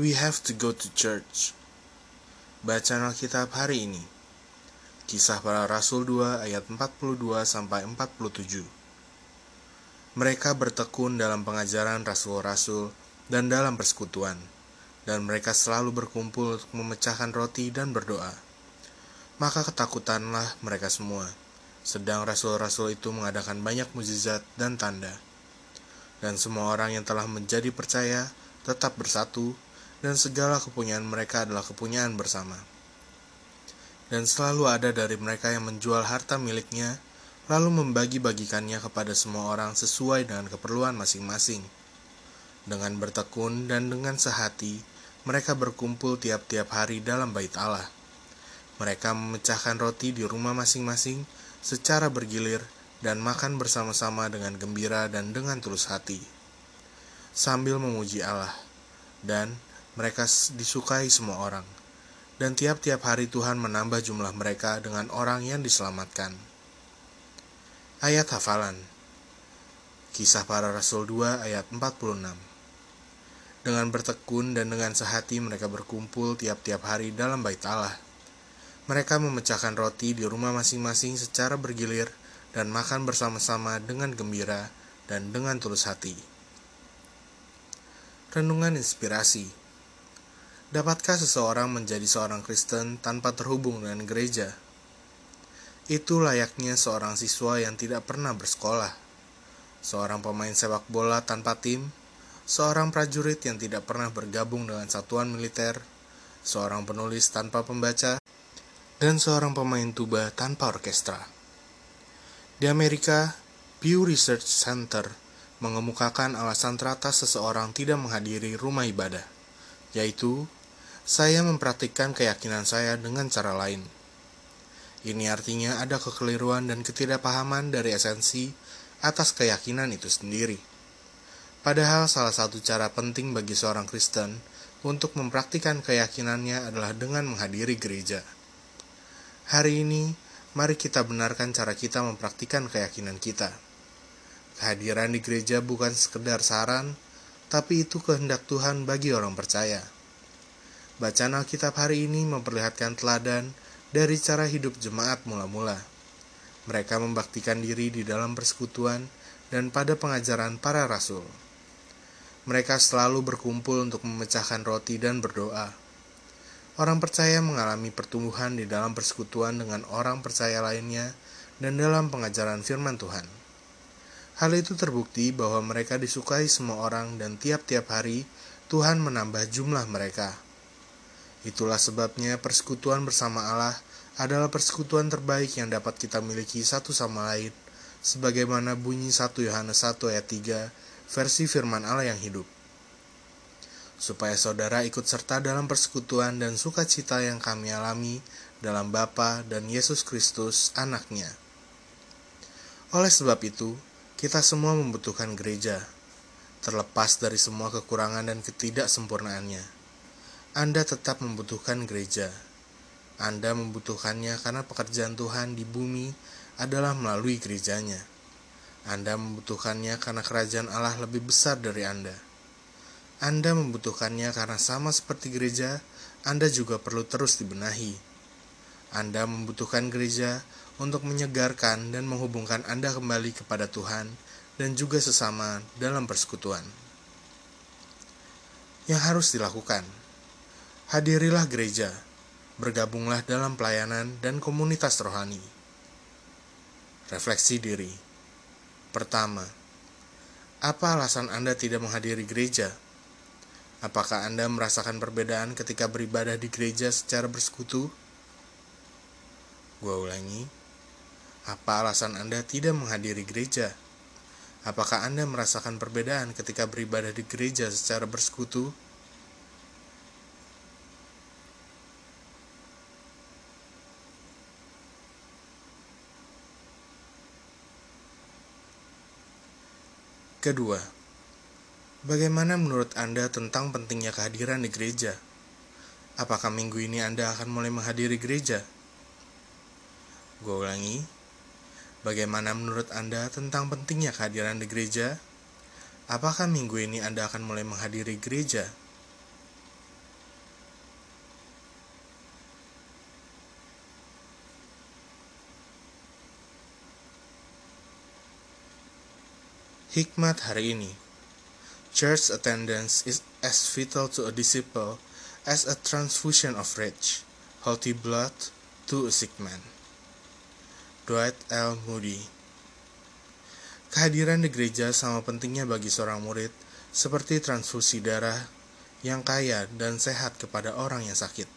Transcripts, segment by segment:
We have to go to church. Bacaan Alkitab hari ini. Kisah para Rasul 2 ayat 42 sampai 47. Mereka bertekun dalam pengajaran rasul-rasul dan dalam persekutuan, dan mereka selalu berkumpul untuk memecahkan roti dan berdoa. Maka ketakutanlah mereka semua, sedang rasul-rasul itu mengadakan banyak mujizat dan tanda. Dan semua orang yang telah menjadi percaya tetap bersatu, dan segala kepunyaan mereka adalah kepunyaan bersama. Dan selalu ada dari mereka yang menjual harta miliknya, lalu membagi-bagikannya kepada semua orang sesuai dengan keperluan masing-masing. Dengan bertekun dan dengan sehati, mereka berkumpul tiap-tiap hari dalam bait Allah. Mereka memecahkan roti di rumah masing-masing secara bergilir dan makan bersama-sama dengan gembira dan dengan tulus hati, sambil memuji Allah. Dan mereka disukai semua orang dan tiap-tiap hari Tuhan menambah jumlah mereka dengan orang yang diselamatkan. Ayat hafalan Kisah para Rasul 2 ayat 46 Dengan bertekun dan dengan sehati mereka berkumpul tiap-tiap hari dalam bait Allah. Mereka memecahkan roti di rumah masing-masing secara bergilir dan makan bersama-sama dengan gembira dan dengan tulus hati. Renungan inspirasi Dapatkah seseorang menjadi seorang Kristen tanpa terhubung dengan gereja? Itu layaknya seorang siswa yang tidak pernah bersekolah, seorang pemain sepak bola tanpa tim, seorang prajurit yang tidak pernah bergabung dengan satuan militer, seorang penulis tanpa pembaca, dan seorang pemain tuba tanpa orkestra. Di Amerika, Pew Research Center mengemukakan alasan teratas seseorang tidak menghadiri rumah ibadah, yaitu saya mempraktikkan keyakinan saya dengan cara lain. Ini artinya ada kekeliruan dan ketidakpahaman dari esensi atas keyakinan itu sendiri. Padahal salah satu cara penting bagi seorang Kristen untuk mempraktikkan keyakinannya adalah dengan menghadiri gereja. Hari ini, mari kita benarkan cara kita mempraktikkan keyakinan kita. Kehadiran di gereja bukan sekedar saran, tapi itu kehendak Tuhan bagi orang percaya. Bacaan Alkitab hari ini memperlihatkan teladan dari cara hidup jemaat mula-mula. Mereka membaktikan diri di dalam persekutuan dan pada pengajaran para rasul. Mereka selalu berkumpul untuk memecahkan roti dan berdoa. Orang percaya mengalami pertumbuhan di dalam persekutuan dengan orang percaya lainnya dan dalam pengajaran firman Tuhan. Hal itu terbukti bahwa mereka disukai semua orang dan tiap-tiap hari Tuhan menambah jumlah mereka. Itulah sebabnya persekutuan bersama Allah adalah persekutuan terbaik yang dapat kita miliki satu sama lain, sebagaimana bunyi 1 Yohanes 1 ayat 3 versi firman Allah yang hidup. Supaya saudara ikut serta dalam persekutuan dan sukacita yang kami alami dalam Bapa dan Yesus Kristus anaknya. Oleh sebab itu, kita semua membutuhkan gereja, terlepas dari semua kekurangan dan ketidaksempurnaannya anda tetap membutuhkan gereja. Anda membutuhkannya karena pekerjaan Tuhan di bumi adalah melalui gerejanya. Anda membutuhkannya karena kerajaan Allah lebih besar dari Anda. Anda membutuhkannya karena sama seperti gereja, Anda juga perlu terus dibenahi. Anda membutuhkan gereja untuk menyegarkan dan menghubungkan Anda kembali kepada Tuhan dan juga sesama dalam persekutuan. Yang harus dilakukan Hadirilah gereja, bergabunglah dalam pelayanan dan komunitas rohani. Refleksi diri. Pertama, apa alasan Anda tidak menghadiri gereja? Apakah Anda merasakan perbedaan ketika beribadah di gereja secara bersekutu? Gua ulangi. Apa alasan Anda tidak menghadiri gereja? Apakah Anda merasakan perbedaan ketika beribadah di gereja secara bersekutu? Kedua, bagaimana menurut Anda tentang pentingnya kehadiran di gereja? Apakah minggu ini Anda akan mulai menghadiri gereja? Gue ulangi, bagaimana menurut Anda tentang pentingnya kehadiran di gereja? Apakah minggu ini Anda akan mulai menghadiri gereja? Hikmat hari ini Church attendance is as vital to a disciple as a transfusion of rich, healthy blood to a sick man. Dwight L. Moody Kehadiran di gereja sama pentingnya bagi seorang murid seperti transfusi darah yang kaya dan sehat kepada orang yang sakit.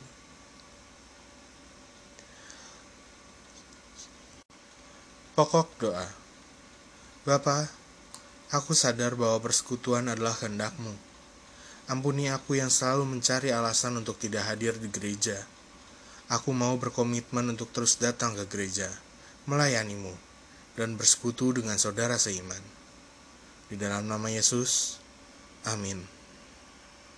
Pokok doa Bapa, aku sadar bahwa persekutuan adalah kehendakmu. Ampuni aku yang selalu mencari alasan untuk tidak hadir di gereja. Aku mau berkomitmen untuk terus datang ke gereja, melayanimu, dan bersekutu dengan saudara seiman. Di dalam nama Yesus, amin.